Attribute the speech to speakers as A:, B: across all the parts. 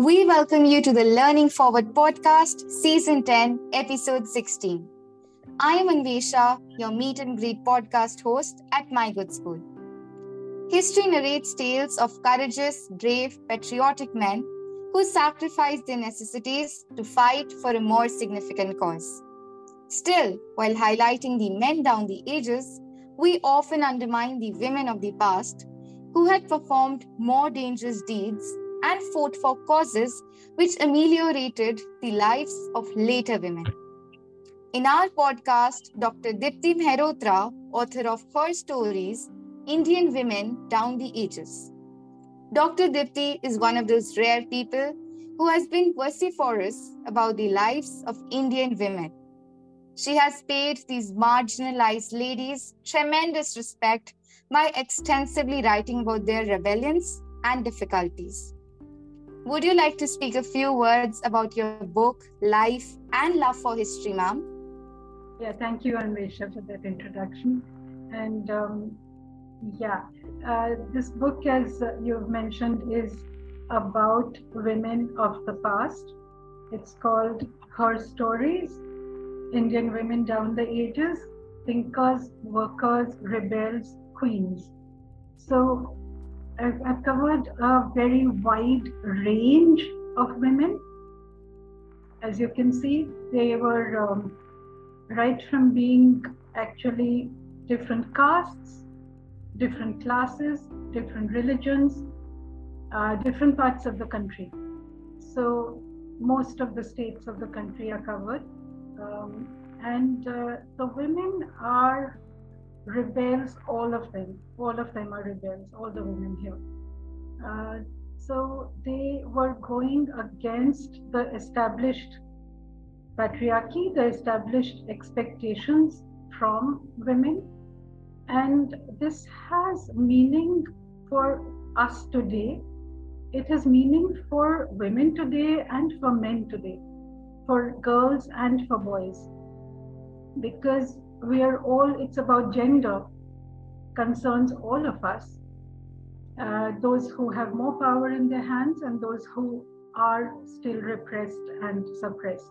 A: We welcome you to the Learning Forward podcast, season 10, episode 16. I am Anvesha, your meet and greet podcast host at My Good School. History narrates tales of courageous, brave, patriotic men who sacrificed their necessities to fight for a more significant cause. Still, while highlighting the men down the ages, we often undermine the women of the past who had performed more dangerous deeds and fought for causes which ameliorated the lives of later women. In our podcast, Dr. Deepti Mehrotra, author of Her Stories, Indian Women Down the Ages. Dr. Deepti is one of those rare people who has been vociferous about the lives of Indian women. She has paid these marginalized ladies tremendous respect by extensively writing about their rebellions and difficulties. Would you like to speak a few words about your book, life, and love for history, ma'am?
B: Yeah, thank you, Anvesha, for that introduction. And um, yeah, uh, this book, as you've mentioned, is about women of the past. It's called Her Stories Indian Women Down the Ages Thinkers, Workers, Rebels, Queens. So I've, covered a very wide range of women. As you can see, they were um, right from being actually different castes, different classes, different religions, uh, different parts of the country. So most of the states of the country are covered. Um, and uh, the women are rebels, all of them. All of them are rebels, all the women here. Uh, so they were going against the established patriarchy, the established expectations from women. And this has meaning for us today. It has meaning for women today and for men today, for girls and for boys. Because we are all, it's about gender, concerns all of us. Uh, those who have more power in their hands and those who are still repressed and suppressed.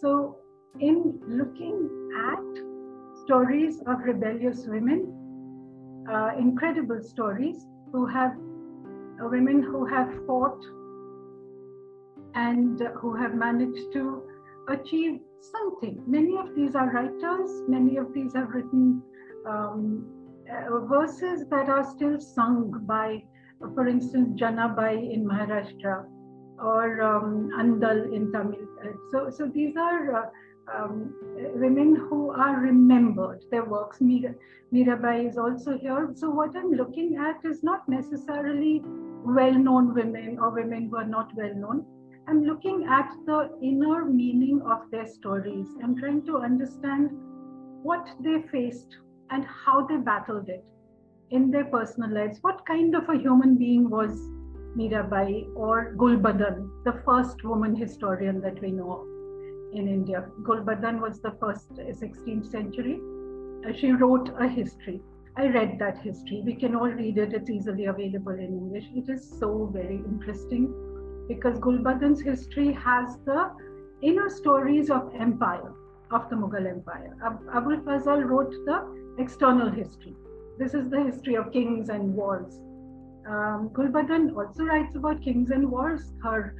B: So, in looking at stories of rebellious women, uh, incredible stories who have uh, women who have fought and who have managed to achieve something. Many of these are writers, many of these have written um, uh, verses that are still sung by, for instance, Janabai in Maharashtra or um, Andal in Tamil. So, so these are uh, um, women who are remembered, their works. Mira, Mirabai is also here. So, what I'm looking at is not necessarily well known women or women who are not well known I'm looking at the inner meaning of their stories. I'm trying to understand what they faced and how they battled it in their personal lives. What kind of a human being was Mirabai or Gulbadan, the first woman historian that we know of in India? Gulbadan was the first 16th century. Uh, she wrote a history. I read that history. We can all read it. It's easily available in English. It is so very interesting because Gulbadan's history has the inner stories of empire, of the Mughal Empire. Ab- Abul Fazl wrote the external history. This is the history of kings and wars. Um, Gulbadan also writes about kings and wars. Her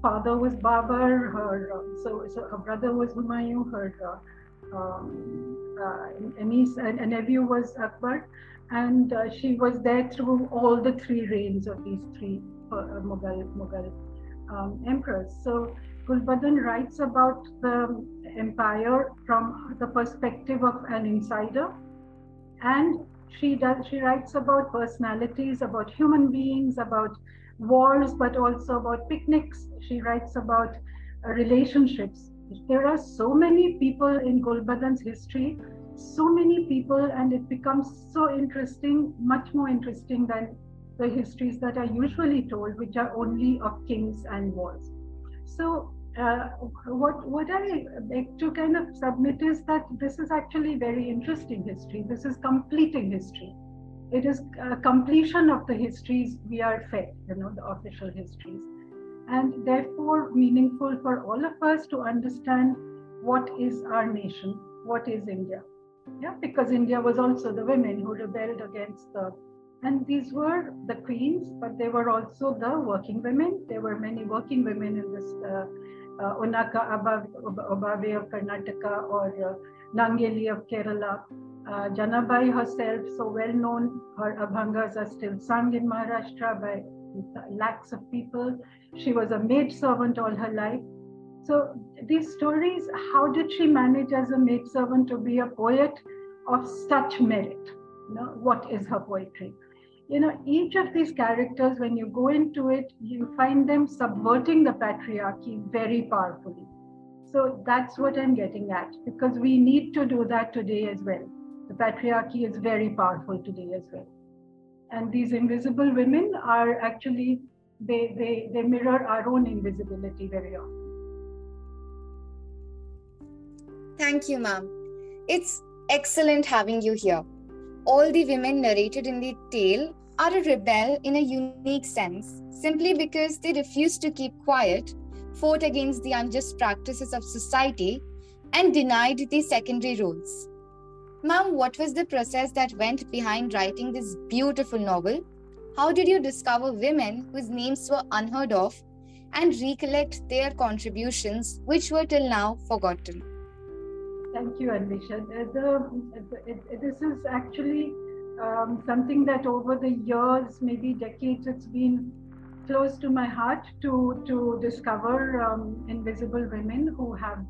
B: father was Babur, her uh, so, so her brother was Humayun, her uh, um, uh, niece and a nephew was Akbar, and uh, she was there through all the three reigns of these three uh, Mughal Mughal um, emperors. So Gulbadan writes about the empire from the perspective of an insider, and she does she writes about personalities, about human beings, about wars, but also about picnics. She writes about uh, relationships. There are so many people in Gulbadan's history, so many people, and it becomes so interesting, much more interesting than the histories that are usually told, which are only of kings and wars. So, uh, what what I beg to kind of submit is that this is actually very interesting history. This is completing history. It is a completion of the histories we are fed, you know, the official histories. and therefore meaningful for all of us to understand what is our nation, what is India. Yeah, because India was also the women who rebelled against the, and these were the queens, but they were also the working women. There were many working women in this uh, uh, Onake Obavva of Karnataka or uh, Nangeli of Kerala. Uh, Janabai herself, so well known, her abhangas are still sung in Maharashtra by lakhs of people. She was a maid servant all her life. So these stories, how did she manage as a maid servant to be a poet of such merit? You know, what is her poetry? You know, each of these characters, when you go into it, you find them subverting the patriarchy very powerfully. So that's what I'm getting at, because we need to do that today as well. The patriarchy is very powerful today as well. And these invisible women are actually, they, they, they mirror our own invisibility very often.
A: Thank you, ma'am. It's excellent having you here. All the women narrated in the tale are a rebel in a unique sense, simply because they refused to keep quiet, fought against the unjust practices of society, and denied the secondary roles. Ma'am, what was the process that went behind writing this beautiful novel? How did you discover women whose names were unheard of and recollect their contributions, which were till now forgotten?
B: Thank you, Anvesha. The, the, this is actually um, something that over the years, maybe decades, it's been close to my heart to to discover um, invisible women who have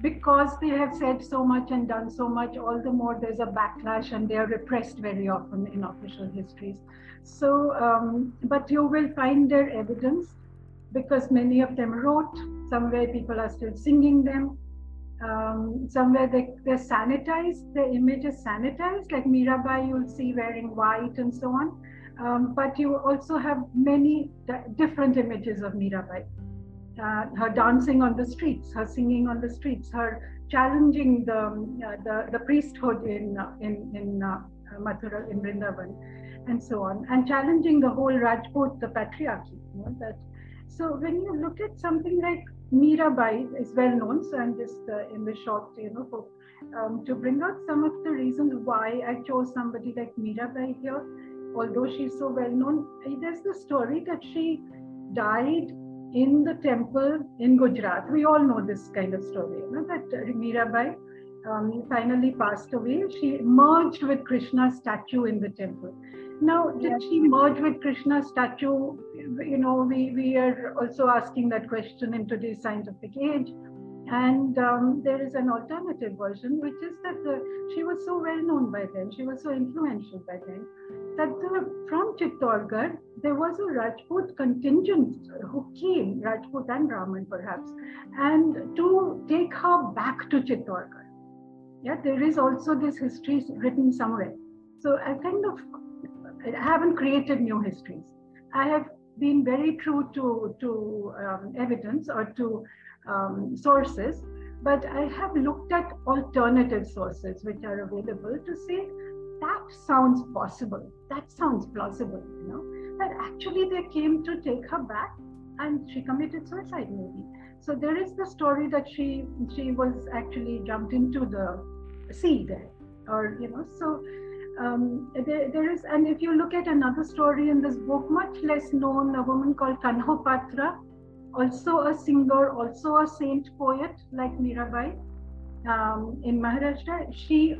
B: because they have said so much and done so much all the more there's a backlash and they are repressed very often in official histories so um, but you will find their evidence because many of them wrote somewhere people are still singing them um, somewhere they, they're sanitized, the image is sanitized, like Mirabai, you'll see wearing white and so on. Um, but you also have many different images of Mirabai. Uh, her dancing on the streets, her singing on the streets, her challenging the uh, the, the, priesthood in uh, in in uh, Mathura in Vrindavan, and so on, and challenging the whole Rajput, the patriarchy. You know, that so when you look at something like Mirabai is well known, so I'm just uh, in the short, you know, for, um, to bring out some of the reasons why I chose somebody like Mirabai here. Although she's so well known, there's the story that she died in the temple in Gujarat. We all know this kind of story, you know, that Mirabai um, finally passed away. She merged with Krishna's statue in the temple. Now, did she merge with Krishna's statue? You know, we, we are also asking that question in today's scientific age. And um, there is an alternative version, which is that the, she was so well known by then, she was so influential by then, that the, from Chittorgarh, there was a Rajput contingent who came, Rajput and Brahmin perhaps, and to take her back to Chittorgarh. Yeah, there is also this history written somewhere. So I kind of I haven't created new histories. I have been very true to, to um, evidence or to um, sources, but I have looked at alternative sources which are available to say that sounds possible, that sounds plausible, you know, that actually they came to take her back and she committed suicide maybe. So there is the story that she she was actually jumped into the sea there, or you know, so um, there, there is, and if you look at another story in this book, much less known, a woman called Kanhopatra, also a singer, also a saint poet like Mirabai um, in Maharashtra. She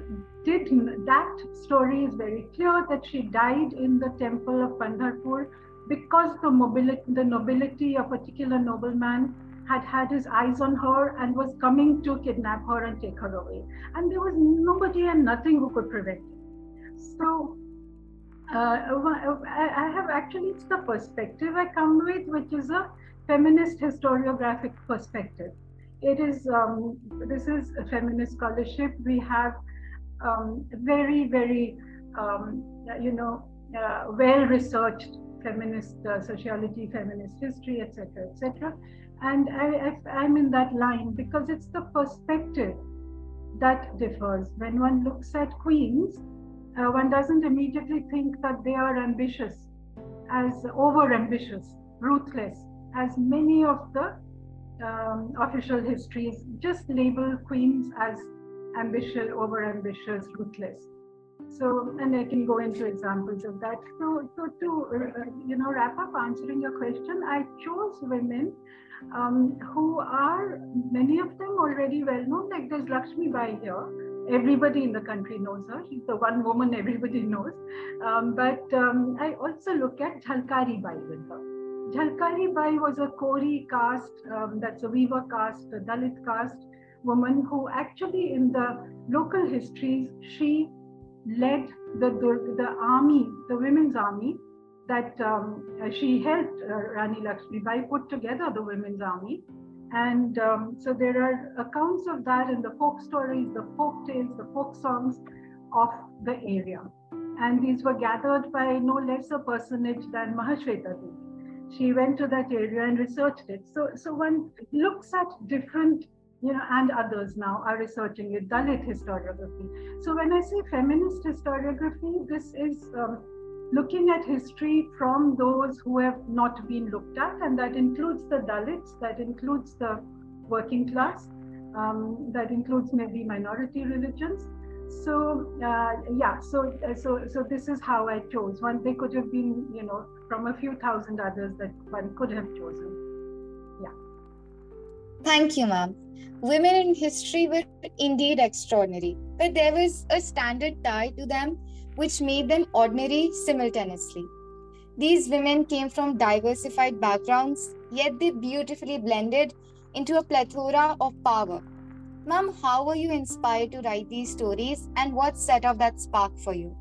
B: did that story is very clear that she died in the temple of Pandharpur because the mobility, the nobility, a particular nobleman had had his eyes on her and was coming to kidnap her and take her away. And there was nobody and nothing who could prevent. So uh, I have actually, it's the perspective I come with, which is a feminist historiographic perspective. It is, um, this is a feminist scholarship. We have um, very, very, um, you know, uh, well-researched feminist uh, sociology, feminist history, etc., etc. And I, I, I'm in that line because it's the perspective that differs. When one looks at queens, uh, one doesn't immediately think that they are ambitious, as over ambitious, ruthless, as many of the um, official histories just label queens as ambitious, over ambitious, ruthless. So, and I can go into examples of that. So, so to uh, you know wrap up answering your question, I chose women um, who are many of them already well known. Like there's Lakshmi Bai here. Everybody in the country knows her. She's the one woman everybody knows. Um, but um, I also look at Jhalkari Bai with her. Jhalkari Bai was a Kori caste, um, that's a Weaver caste, a Dalit caste woman who actually in the local histories, she led the, the, the army, the women's army that um, she helped uh, Rani Lakshmi Bai put together the women's army. And um, so there are accounts of that in the folk stories, the folk tales, the folk songs of the area. And these were gathered by no less a personage than Mahashweta Devi. She went to that area and researched it. So, so one looks at different you know, and others now are researching it, Dalit historiography. So when I say feminist historiography, this is um, looking at history from those who have not been looked at, and that includes the Dalits, that includes the working class, um, that includes maybe minority religions. So uh, yeah, so uh, so so this is how I chose. One they could have been, you know, from a few thousand others that one could have chosen. Yeah.
A: Thank you, ma'am. Women in history were indeed extraordinary, but there was a standard tie to them which made them ordinary simultaneously. These women came from diversified backgrounds, yet they beautifully blended into a plethora of power. Ma'am, how were you inspired to write these stories and what set off that spark for you?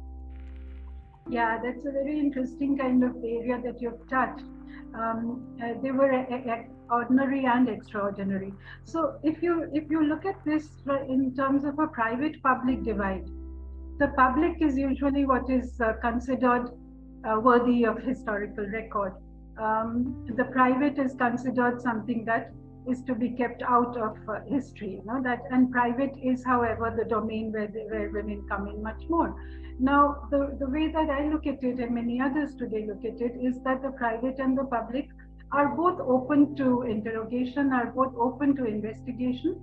B: Yeah, that's a very interesting kind of area that you've touched. Um, uh, they were a, a, ordinary and extraordinary. So if you if you look at this in terms of a private public divide, the public is usually what is uh, considered uh, worthy of historical record. Um, the private is considered something that is to be kept out of uh, history. You know that, and private is, however, the domain where the, where women come in much more. Now, the the way that I look at it, and many others today look at it, is that the private and the public are both open to interrogation, are both open to investigation,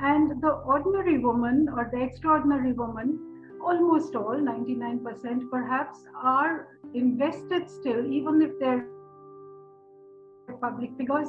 B: and the ordinary woman or the extraordinary woman almost all, 99% perhaps, are invested still, even if they're public figures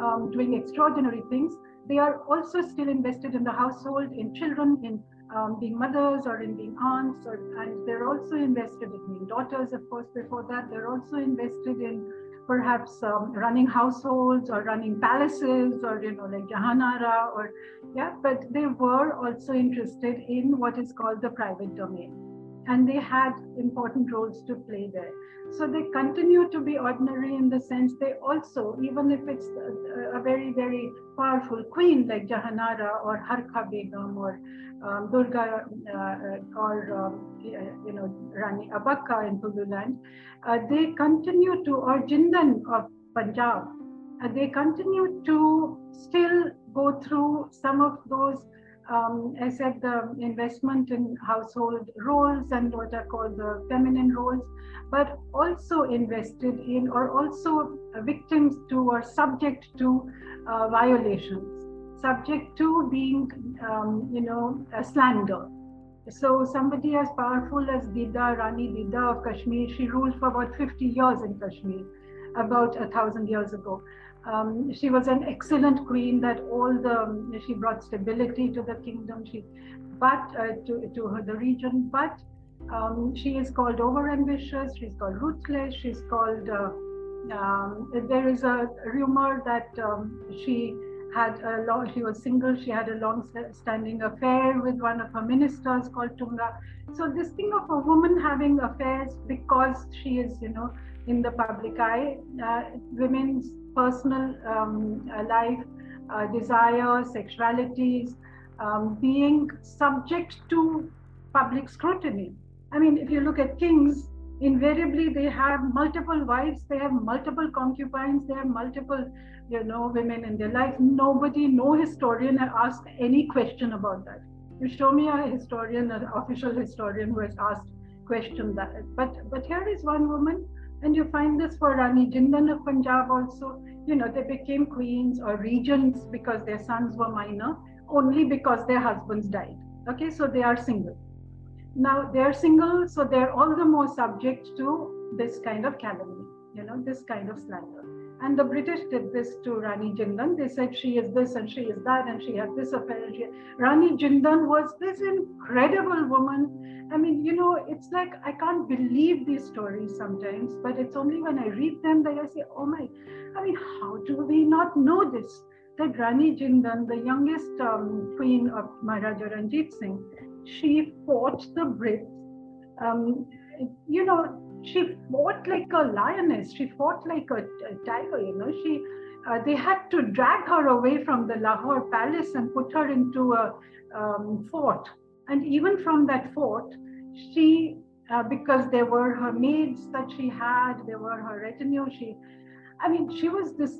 B: um, doing extraordinary things. They are also still invested in the household, in children, in um, being mothers or in being aunts, or, and they're also invested in being daughters, of course, before that. They're also invested in perhaps um, running households or running palaces or you know like Jahanara or yeah but they were also interested in what is called the private domain and they had important roles to play there so they continue to be ordinary in the sense they also even if it's a, a very very powerful queen like Jahanara or Harka Begum or um, Durga uh, or um, you know Rani Abakka in Tulunad, uh, they continue to or Jindan of Punjab, uh, they continue to still go through some of those. Um, I said the investment in household roles and what are called the feminine roles, but also invested in or also victims to or subject to uh, violations subject to being, um, you know, a slander. So somebody as powerful as Dida, Rani Dida of Kashmir, she ruled for about 50 years in Kashmir, about a thousand years ago. Um, she was an excellent queen that all the, she brought stability to the kingdom, she, but uh, to, to her, the region, but um, she is called over ambitious she's called ruthless, she's called, uh, um, there is a rumor that um, she had a long, she was single, she had a long standing affair with one of her ministers called Tunga. So this thing of a woman having affairs because she is, you know, in the public eye, uh, women's personal um, uh, life, uh, desires, sexualities, um, being subject to public scrutiny. I mean, if you look at kings, invariably they have multiple wives, they have multiple concubines, they have multiple you know, women in their life. Nobody, no historian asked any question about that. You show me a historian, an official historian who has asked question that. But but here is one woman And you find this for Rani Jindan of Punjab also. You know, they became queens or regents because their sons were minor, only because their husbands died. Okay, so they are single. Now they're single, so they're all the more subject to this kind of calumny, you know, this kind of slander. And the British did this to Rani Jindan. They said she is this and she is that and she has this affair. Rani Jindan was this incredible woman. I mean, you know, it's like I can't believe these stories sometimes, but it's only when I read them that I say, oh my, I mean, how do we not know this? That Rani Jindan, the youngest um, queen of Maharaja Ranjit Singh, she fought the Brits. Um, you know, she fought like a lioness. She fought like a, a tiger. You know, she uh, they had to drag her away from the Lahore palace and put her into a um, fort. And even from that fort, she uh, because there were her maids that she had, there were her retinue. She, I mean, she was this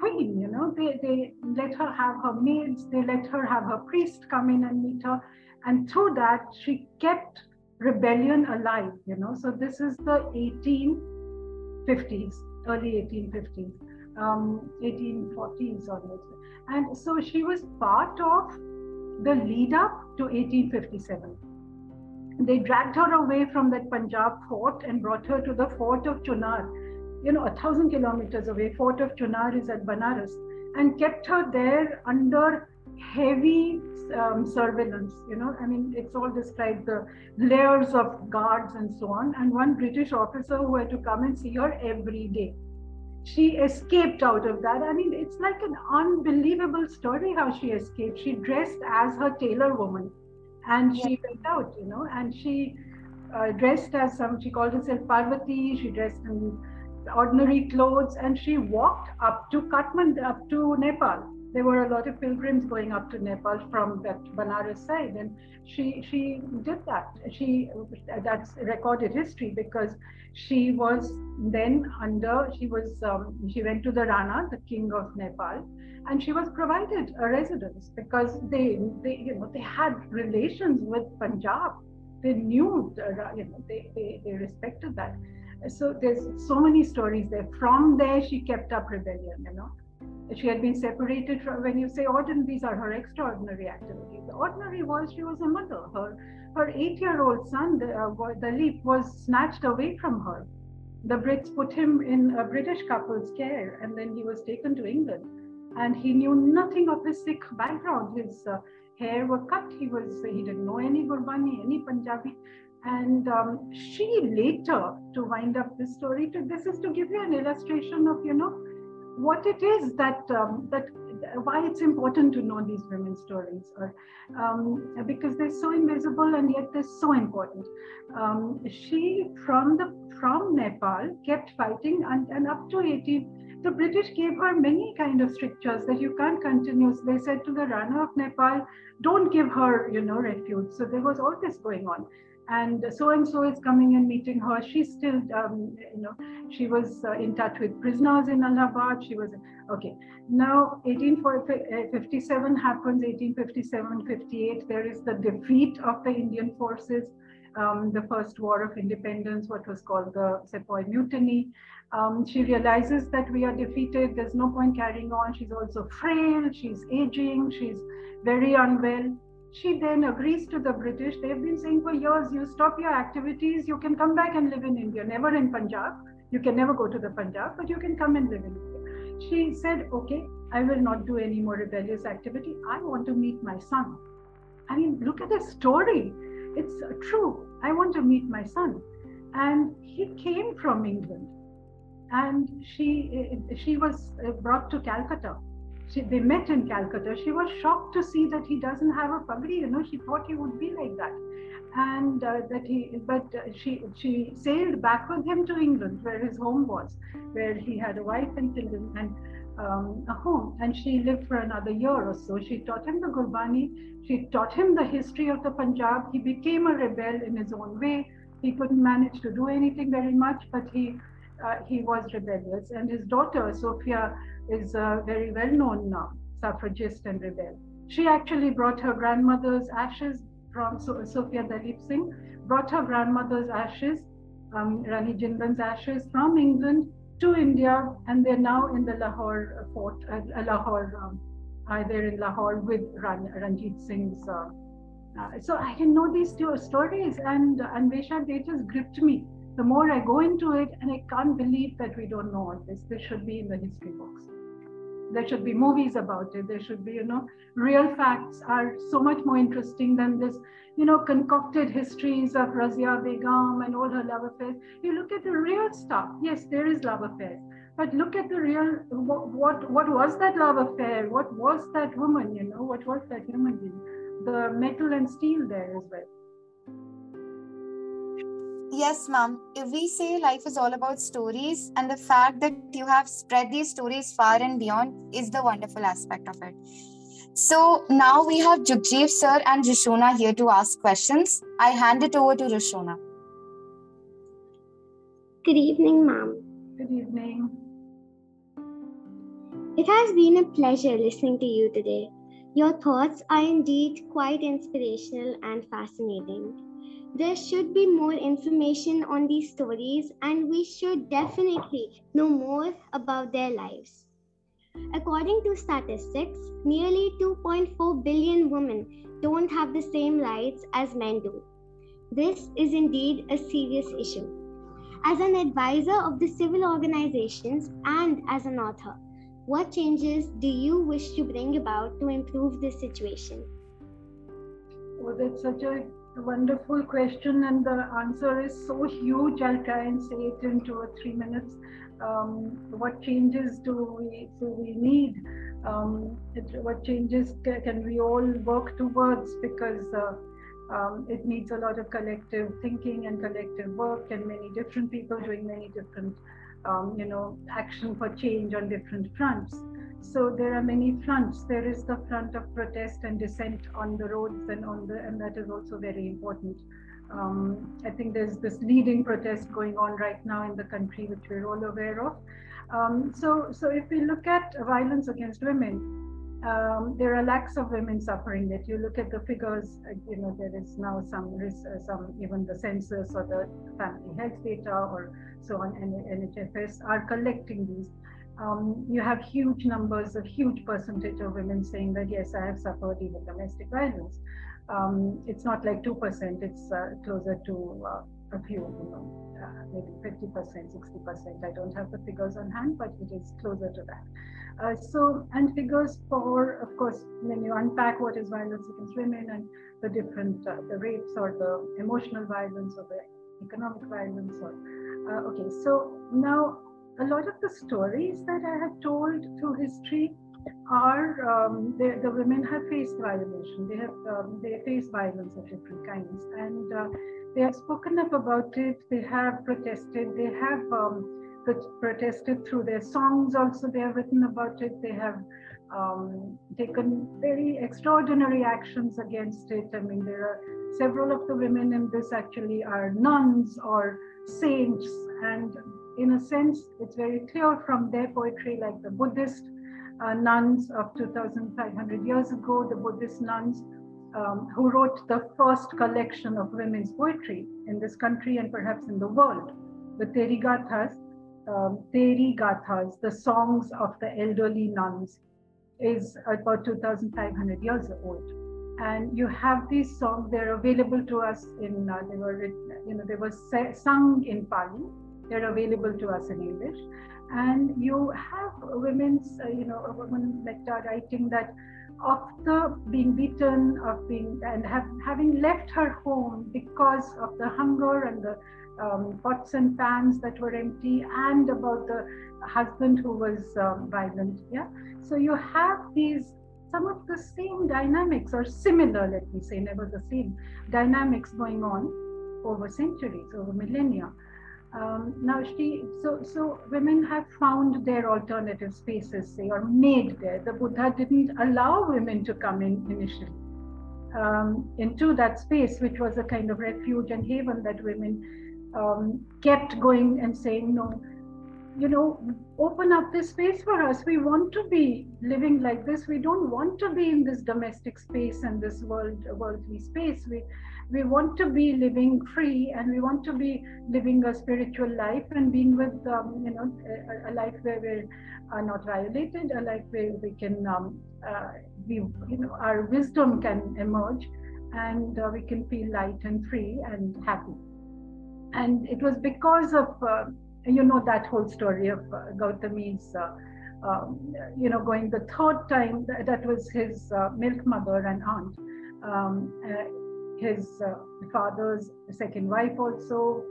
B: queen. You know, they they let her have her maids. They let her have her priest come in and meet her, and through that she kept rebellion alive, you know. So this is the 1850s, early 1850s, um, 1840s onwards. And so she was part of the lead up to 1857. They dragged her away from that Punjab fort and brought her to the fort of Chunar, you know, a thousand kilometers away. Fort of Chunar is at Banaras, and kept her there under heavy um, surveillance. You know, I mean, it's all described the layers of guards and so on. And one British officer who had to come and see her every day. She escaped out of that. I mean, it's like an unbelievable story how she escaped. She dressed as her tailor woman and she went out, you know, and she uh, dressed as some, she called herself Parvati, she dressed in ordinary clothes and she walked up to Kathmandu, up to Nepal there were a lot of pilgrims going up to Nepal from that Banaras side, and she she did that. She that's recorded history because she was then under she was um, she went to the Rana, the king of Nepal, and she was provided a residence because they they you know they had relations with Punjab. They knew the, you know they, they they respected that. So there's so many stories there. From there, she kept up rebellion. You know she had been separated from when you say ordinary these are her extraordinary activities. The ordinary was she was a mother. Her her eight-year-old son the, uh, Dalip was snatched away from her. The brits put him in a british couple's care and then he was taken to england. And he knew nothing of his sikh background. His uh, hair were cut. He was he didn't know any gurbani any punjabi. And um, she later to wind up this story to this is to give you an illustration of you know what it is that um, that why it's important to know these women's stories or um, because they're so invisible and yet they're so important. Um, she from the from nepal kept fighting and, and up to 18 the british gave her many kind of strictures that you can't continue. They said to the rana of nepal don't give her you know refuge. So there was all this going on and so and so is coming and meeting her. She's still, um, you know, she was uh, in touch with prisoners in Allahabad. She was okay. Now, 1857 happens. 1857, 58. There is the defeat of the Indian forces. Um, the first war of independence, what was called the Sepoy Mutiny. Um, she realizes that we are defeated. There's no point carrying on. She's also frail. She's aging. She's very unwell she then agrees to the British. They've been saying for years, you stop your activities, you can come back and live in India, never in Punjab. You can never go to the Punjab, but you can come and live in India. She said, okay, I will not do any more rebellious activity. I want to meet my son. I mean, look at the story. It's true. I want to meet my son. And he came from England. And she, eh, she was eh, brought to Calcutta they met in Calcutta. She was shocked to see that he doesn't have a pagri. You know, she thought he would be like that, and uh, that he. But uh, she she sailed back with him to England, where his home was, where he had a wife and children and um, a home. And she lived for another year or so. She taught him the Gurbani. She taught him the history of the Punjab. He became a rebel in his own way. He couldn't manage to do anything very much, but he uh, he was rebellious. And his daughter, Sophia, is a very well known uh, suffragist and rebel. She actually brought her grandmother's ashes from so- Sophia Dalip Singh, brought her grandmother's ashes um, Rani Jindan's ashes from England to India, and they're now in the Lahore fort, uh, Lahore, um, either in Lahore with Ran, Ranjit Singh's. Uh, uh, so I can know these two stories, and Anvesha, they just gripped me. The more I go into it, and I can't believe that we don't know all this. This should be in the history books. There should be movies about it. There should be you know real facts are so much more interesting than this you know concocted histories of razia begum and all her love affairs. You look at the real stuff. Yes there is love affairs. But look at the real what, what what was that love affair? What was that woman you know? What was that human being the metal and steel there as well
A: Yes, ma'am. If we say life is all about stories, and the fact that you have spread these stories far and beyond is the wonderful aspect of it. So now we have Jugjiv sir and Rishona here to ask questions. I hand it over to Rishona.
C: Good evening, ma'am.
B: Good evening.
C: It has been a pleasure listening to you today. Your thoughts are indeed quite inspirational and fascinating there should be more information on these stories, and we should definitely know more about their lives. According to statistics, nearly 2.4 billion women don't have the same rights as men do. This is indeed a serious issue. As an advisor of the civil organizations and as an author, what changes do you wish to bring about to improve this situation?
B: Well, that's such a wonderful question, and the answer is so huge. I'll try and say it in two or three minutes. Um, what changes do we do we need? Um, what changes can we all work towards? Because uh, um, it needs a lot of collective thinking and collective work, and many different people doing many different, um, you know, action for change on different fronts. So there are many fronts. There is the front of protest and dissent on the roads and on the, and that is also very important. Um, I think there's this leading protest going on right now in the country, which we're all aware of. Um, so, so if we look at violence against women, um, there are lakhs of women suffering it. You look at the figures, uh, you know, there is now some, uh, some even the census or the family health data or so on, and NFHS are collecting these um, you have huge numbers, a huge percentage of women saying that, yes, I have suffered even domestic violence. Um, it's not like 2%, it's uh, closer to uh, a few, you know, uh, maybe 50%, 60%. I don't have the figures on hand, but it is closer to that. Uh, so, and figures for, of course, when you unpack what is violence against women and the different, uh, the rapes or the emotional violence or the economic violence or, uh, okay, so now a lot of the stories that I have told through history are um, the women have faced violation. They have um, they face violence of different kinds, and uh, they have spoken up about it. They have protested. They have um, protested through their songs. Also, they have written about it. They have um, taken very extraordinary actions against it. I mean, there are several of the women in this actually are nuns or saints, and in a sense, it's very clear from their poetry, like the Buddhist uh, nuns of 2,500 years ago, the Buddhist nuns um, who wrote the first collection of women's poetry in this country and perhaps in the world, the Terigathas, um, Therigathas, the songs of the elderly nuns, is about 2,500 years old. And you have these songs; they're available to us in. Uh, they were, you know, they were sung in Pali, they're available to us in English. And you have women's, uh, you know, a woman Metta writing that after being beaten, of being and have, having left her home because of the hunger and the um, pots and pans that were empty, and about the husband who was um, violent. Yeah. So you have these some of the same dynamics or similar, let me say, never the same dynamics going on over centuries, over millennia. Um, now, she, so, so women have found their alternative spaces, say, or made there. The Buddha didn't allow women to come in initially um, into that space, which was a kind of refuge and haven that women um, kept going and saying, no, you know, open up this space for us. We want to be living like this. We don't want to be in this domestic space and this world worldly space. We we want to be living free and we want to be living a spiritual life and being with um, you know a, a, life where we are not violated, a life where we can um, uh, be you know our wisdom can emerge and uh, we can feel light and free and happy. And it was because of uh, you know that whole story of uh, Gautami's, uh, um, you know, going the third time. That was his uh, milk mother and aunt, um, uh, his uh, father's second wife also,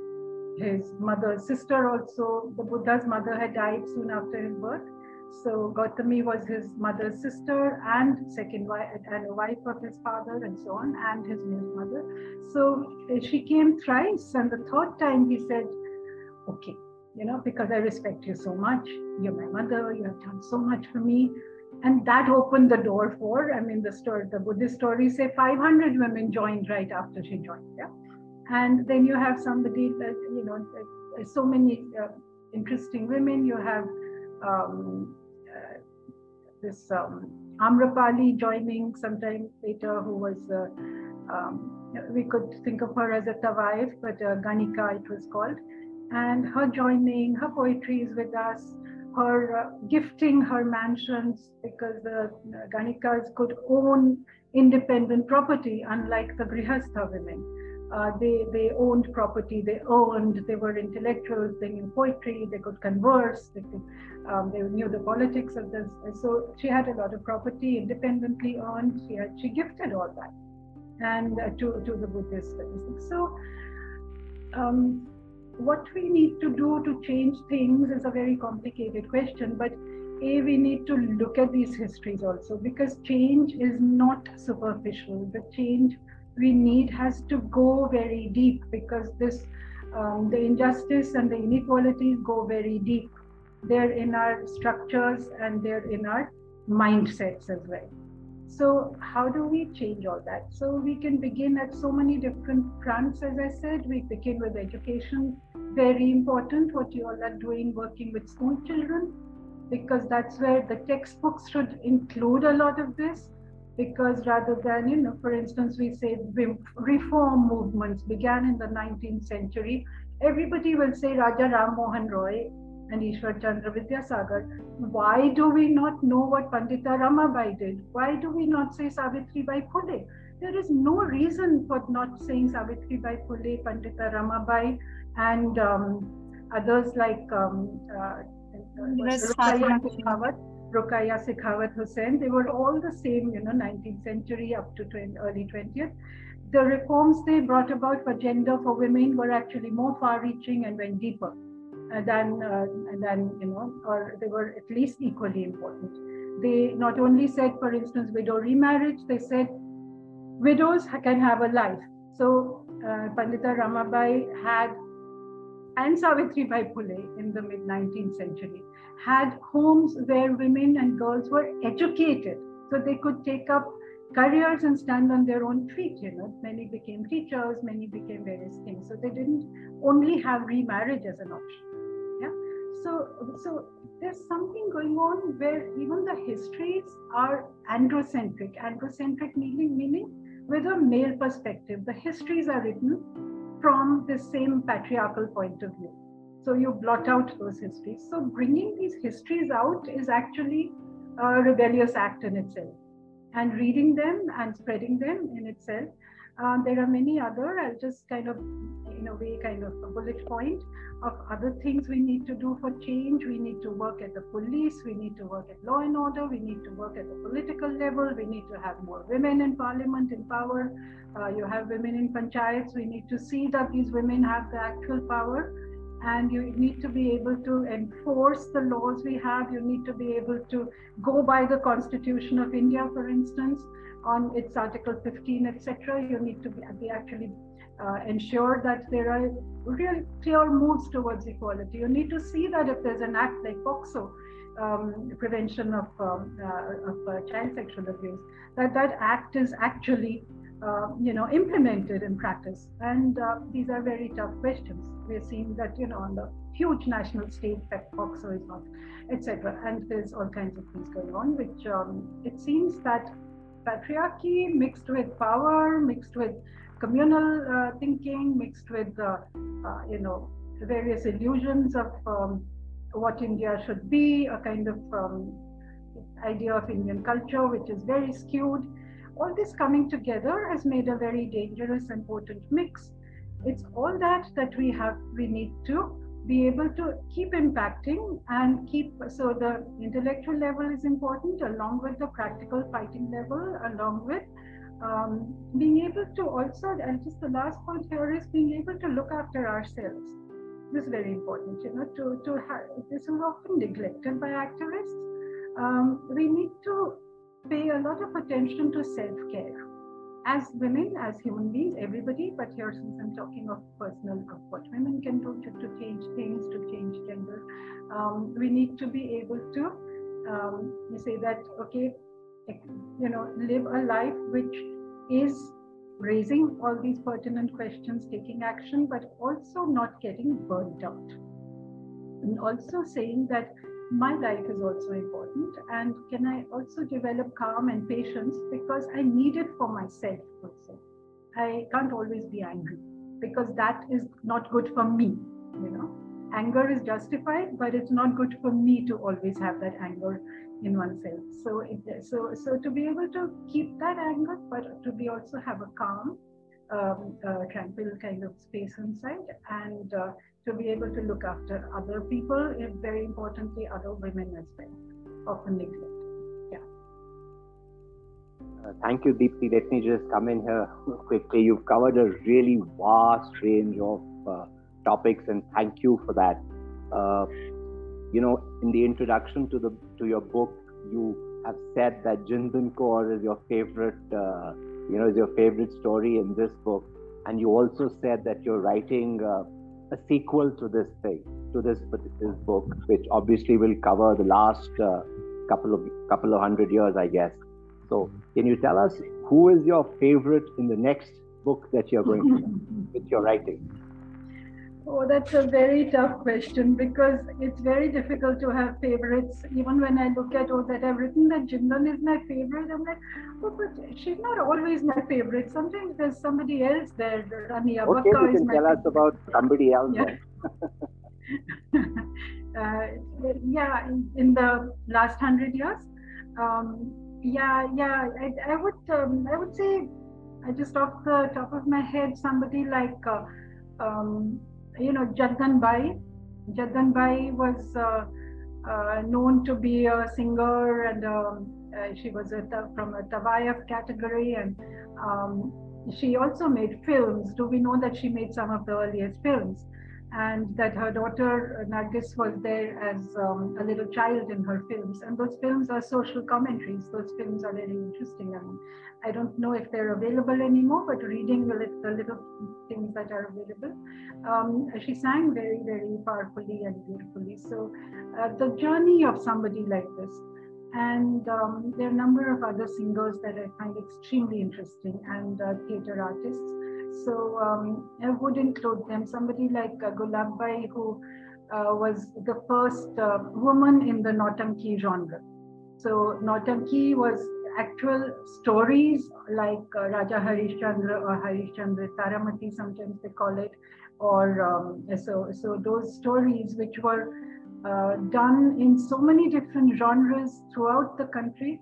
B: his mother's sister also. The Buddha's mother had died soon after his birth. So Gautami was his mother's sister and second wife and a wife of his father and so on, and his milk mother. So uh, she came thrice, and the third time he said, "Okay, you know, because I respect you so much. You're my mother, you have done so much for me. And that opened the door for, I mean, the story, the Buddhist stories say 500 women joined right after she joined. Yeah. And then you have somebody that, you know, so many uh, interesting women. You have um, uh, this um, Amrapali joining sometime later, who was, uh, um, we could think of her as a Tavaif, but uh, Ganika it was called and her joining her poetry is with us her uh, gifting her mansions because the uh, Ganikas could own independent property, unlike the Grihastha women. Uh, they, they owned property, they owned, they were intellectuals, they knew poetry, they could converse, they, could, um, they knew the politics of this. So she had a lot of property independently owned. She, had, she gifted all that and uh, to, to the Buddhist. So um, what we need to do to change things is a very complicated question, but a we need to look at these histories also because change is not superficial. The change we need has to go very deep because this um, the injustice and the inequalities go very deep. They're in our structures and they're in our mindsets as well. So, how do we change all that? So, we can begin at so many different fronts. As I said, we begin with education, very important what you all are doing working with school children, because that's where the textbooks should include a lot of this. Because rather than, you know, for instance, we say reform movements began in the 19th century, everybody will say Raja Ram Mohan Roy and Ishwar Chandra Vidyasagar. Why do we not know what Pandita Ramabai did? Why do we not say Savitri Bai Phule? There is no reason for not saying Savitri Bai Phule, Pandita Ramabai, and um, others like um, uh, Rukaya Sekhawat, Rukaya Sekhawat Hussain. They were all the same, you know, 19th century up to 20, early 20th. The reforms they brought about for gender for women were actually more far-reaching and went deeper than uh, than you know, or they were at least equally important. They not only said, for instance, widow remarriage. They said widows can have a life. So uh, Pandita Ramabai had and Savitri Bai Phule in the mid 19th century had homes where women and girls were educated so they could take up careers and stand on their own feet you know many became teachers many became various things so they didn't only have remarriage as an option so, so there's something going on where even the histories are androcentric. Androcentric meaning meaning with a male perspective. The histories are written from the same patriarchal point of view. So you blot out those histories. So bringing these histories out is actually a rebellious act in itself. And reading them and spreading them in itself um, there are many other, I'll just kind of, in a way, kind of a bullet point of other things we need to do for change. We need to work at the police, we need to work at law and order, we need to work at the political level, we need to have more women in parliament in power. Uh, you have women in panchayats, we need to see that these women have the actual power and you need to be able to enforce the laws we have. You need to be able to go by the Constitution of India, for instance on its Article 15, etc. You need to be, be actually uh, ensure that there are real clear moves towards equality. You need to see that if there's an act like POCSO, um, prevention of, um, uh, of uh, child sexual abuse, that that act is actually uh, you know, implemented in practice? And uh, these are very tough questions. We're seeing that, you know, on the huge national stage, POCSO is not, etc. And there's all kinds of things going on, which um, it seems that patriarchy mixed with power, mixed with communal uh, thinking, mixed with, uh, uh, you know, various illusions of um, what India should be, a kind of um, idea of Indian culture, which is very skewed. All this coming together has made a very dangerous and potent mix. It's all that that we have, we need to be able to keep impacting and keep, so the intellectual level is important along with the practical fighting level, along with um, being able to also, and just the last point here is being able to look after ourselves. This is very important, you know, to, to have, this is often neglected by activists. Um, we need to pay a lot of attention to self-care as women, as human beings, everybody, but here since I'm talking of personal, of what women can do to, to change things, to change gender, um, we need to be able to um, say that, okay, you know, live a life which is raising all these pertinent questions, taking action, but also not getting burnt out. And also saying that my life is also important and can i also develop calm and patience? Because i need it for myself also. I can't always be angry because that is not good for me you know. Anger is justified but it's not good for me to always have that anger in oneself. So it, so so to be able to keep that anger but to be also have a calm um, uh, tranquil kind of space inside and uh, to be able to look after other people and very importantly other women as well. Often neglected. Yeah.
D: Uh, thank you deepti. Let me just come in here quickly. You've covered a really vast range of uh, topics and thank you for that. Uh, you know in the introduction to the to your book you have said that Jindan Kaur is your favorite uh, you know is your favorite story in this book. And you also said that you're writing uh, a sequel to this thing, to this, this book, which obviously will cover the last uh, couple of couple of hundred years, I guess. So, can you tell us who is your favorite in the next book that you're going to with your writing?
B: Oh, that's a very tough question because it's very difficult to have favorites. Even when I look at, all that I've written that Jindan is my favorite, I'm like, oh, but she's not always my favorite. Sometimes there's somebody else there. Rani
D: Abbakka okay, you can tell favorite. us about somebody else.
B: Yeah. uh, yeah, in, in, the last hundred years. Um, yeah, yeah, I, I would, um, I would say, I just off the top of my head, somebody like. Uh, um, you know, Jaddan Bai. Bai was uh, uh, known to be a singer and um, uh, she was a, from a Tawaif category and um, she also made films. Do we know that she made some of the earliest films? And that her daughter Nargis was there as um, a little child in her films. And those films are social commentaries. Those films are very interesting. I mean, I don't know if they're available anymore, but reading the, the little things that are available, um, she sang very, very powerfully and beautifully. So uh, the journey of somebody like this. And um, there are a number of other singers that I find extremely interesting and uh, theater artists. So um, I would include them. Somebody like uh, Gulabbai, who uh, was the first uh, woman in the Nautanki genre. So Nautanki was actual stories like uh, Raja Harishchandra or Harishchandra Taramati, sometimes they call it, or um, so so those stories which were uh, done in so many different genres throughout the country,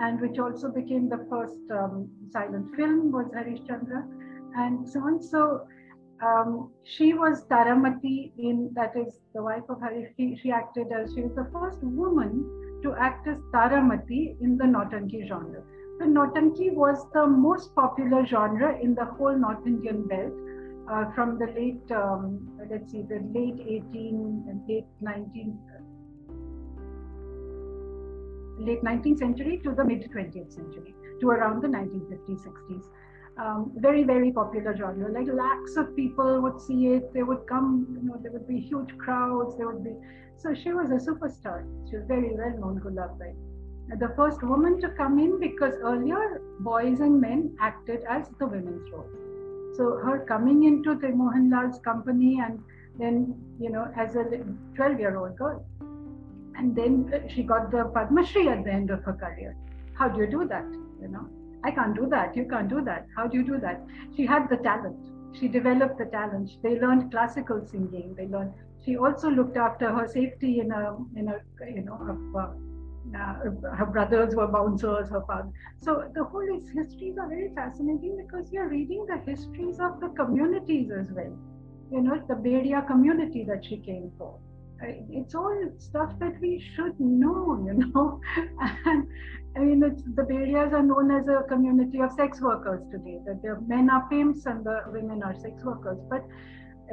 B: and which also became the first um, silent film was Harishchandra and so on. So um, she was Taramati in that is the wife of Harish. She, acted as she was the first woman to act as Taramati in the Nautanki genre. The Nautanki was the most popular genre in the whole North Indian belt uh, from the late, um, let's see, the late 18, late 19, late 19th century to the mid 20th century, to around the 1950s, 60s um, very, very popular genre. Like lakhs of people would see it. They would come, you know, there would be huge crowds. There would be. So she was a superstar. She was very well known, Gulabbai. the first woman to come in because earlier boys and men acted as the women's role. So her coming into the Mohanlal's company and then, you know, as a 12 year old girl. And then she got the Padma Shri at the end of her career. How do you do that? You know, I can't do that. You can't do that. How do you do that? She had the talent. She developed the talent. They learned classical singing. They learned. She also looked after her safety in a in a you know of, uh, her brothers were bouncers, her father. So the whole histories are very fascinating because you're reading the histories of the communities as well. You know, the Bedia community that she came for. It's all stuff that we should know, you know. and I mean, the Bedias are known as a community of sex workers today. That the men are pimps and the women are sex workers. But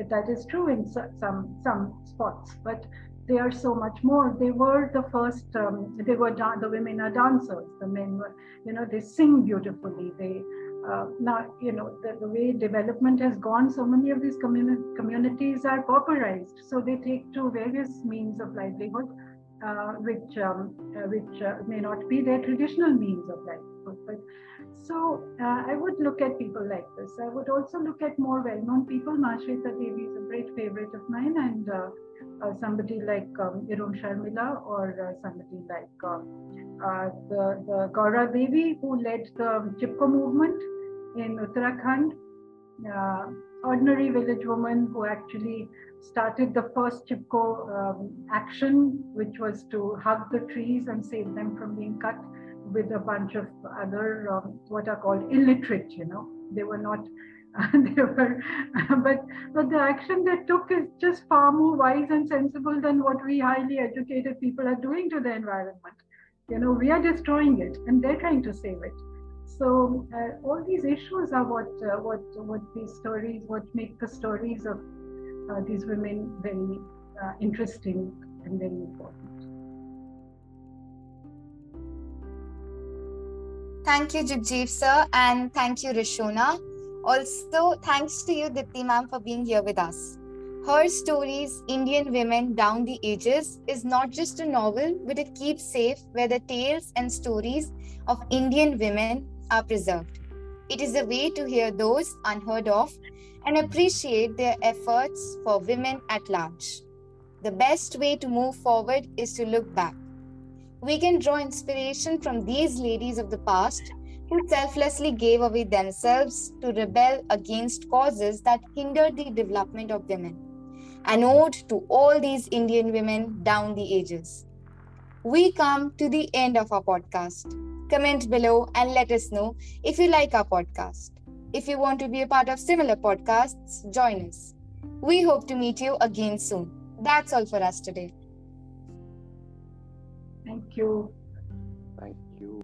B: that is true in some some spots. But they are so much more. They were the first. Um, they were the women are dancers. The men were, you know, they sing beautifully. They uh, now, you know, the, the, way development has gone, so many of these communi- communities are pauperized. So they take to various means of livelihood, uh, which um, uh, which uh, may not be their traditional means of livelihood. But so uh, I would look at people like this. I would also look at more well-known people. Mahasweta Devi is a great favorite of mine, and uh, somebody like um, Irom Sharmila or somebody like the, the Gaura Devi who led the Chipko movement in Uttarakhand. Uh, ordinary village woman who actually started the first Chipko um, action, which was to hug the trees and save them from being cut with a bunch of other um, what are called illiterate, you know. They were not they were, but but the action they took is just far more wise and sensible than what we highly educated people are doing to the environment. You know, we are destroying it, and they're trying to save it. So uh, all these issues are what uh, what what these stories, what make the stories of uh, these women very uh, interesting and very important.
A: Thank you, Jugjiv sir, and thank you, Rishona. Also, thanks to you, Deepti ma'am, for being here with us. Her stories, Indian Women Down the Ages, is not just a novel, but it keeps safe where the tales and stories of Indian women are preserved. It is a way to hear those unheard of and appreciate their efforts for women at large. The best way to move forward is to look back. We can draw inspiration from these ladies of the past who selflessly gave away themselves to rebel against causes that hindered the development of women. An ode to all these Indian women down the ages. We come to the end of our podcast. Comment below and let us know if you like our podcast. If you want to be a part of similar podcasts, join us. We hope to meet you again soon. That's all for us today.
B: Thank you.
D: Thank you.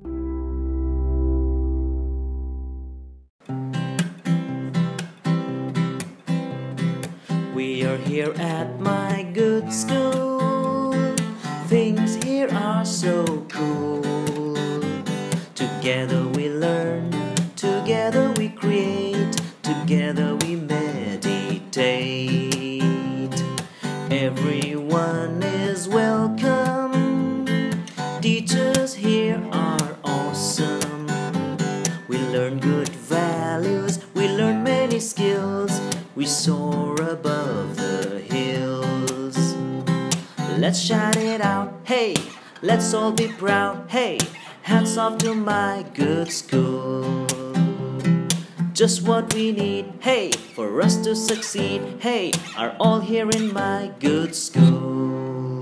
E: We are here at my good school. Things here are so cool. Together we learn, together we create, together we meditate. Everyone is welcome. Teachers here are awesome. We learn good values, we learn many skills. We soar above the hills. Let's shout it out, hey, let's all be proud, hey, hats off to my good school. Just what we need, hey, for us to succeed, hey, are all here in my good school.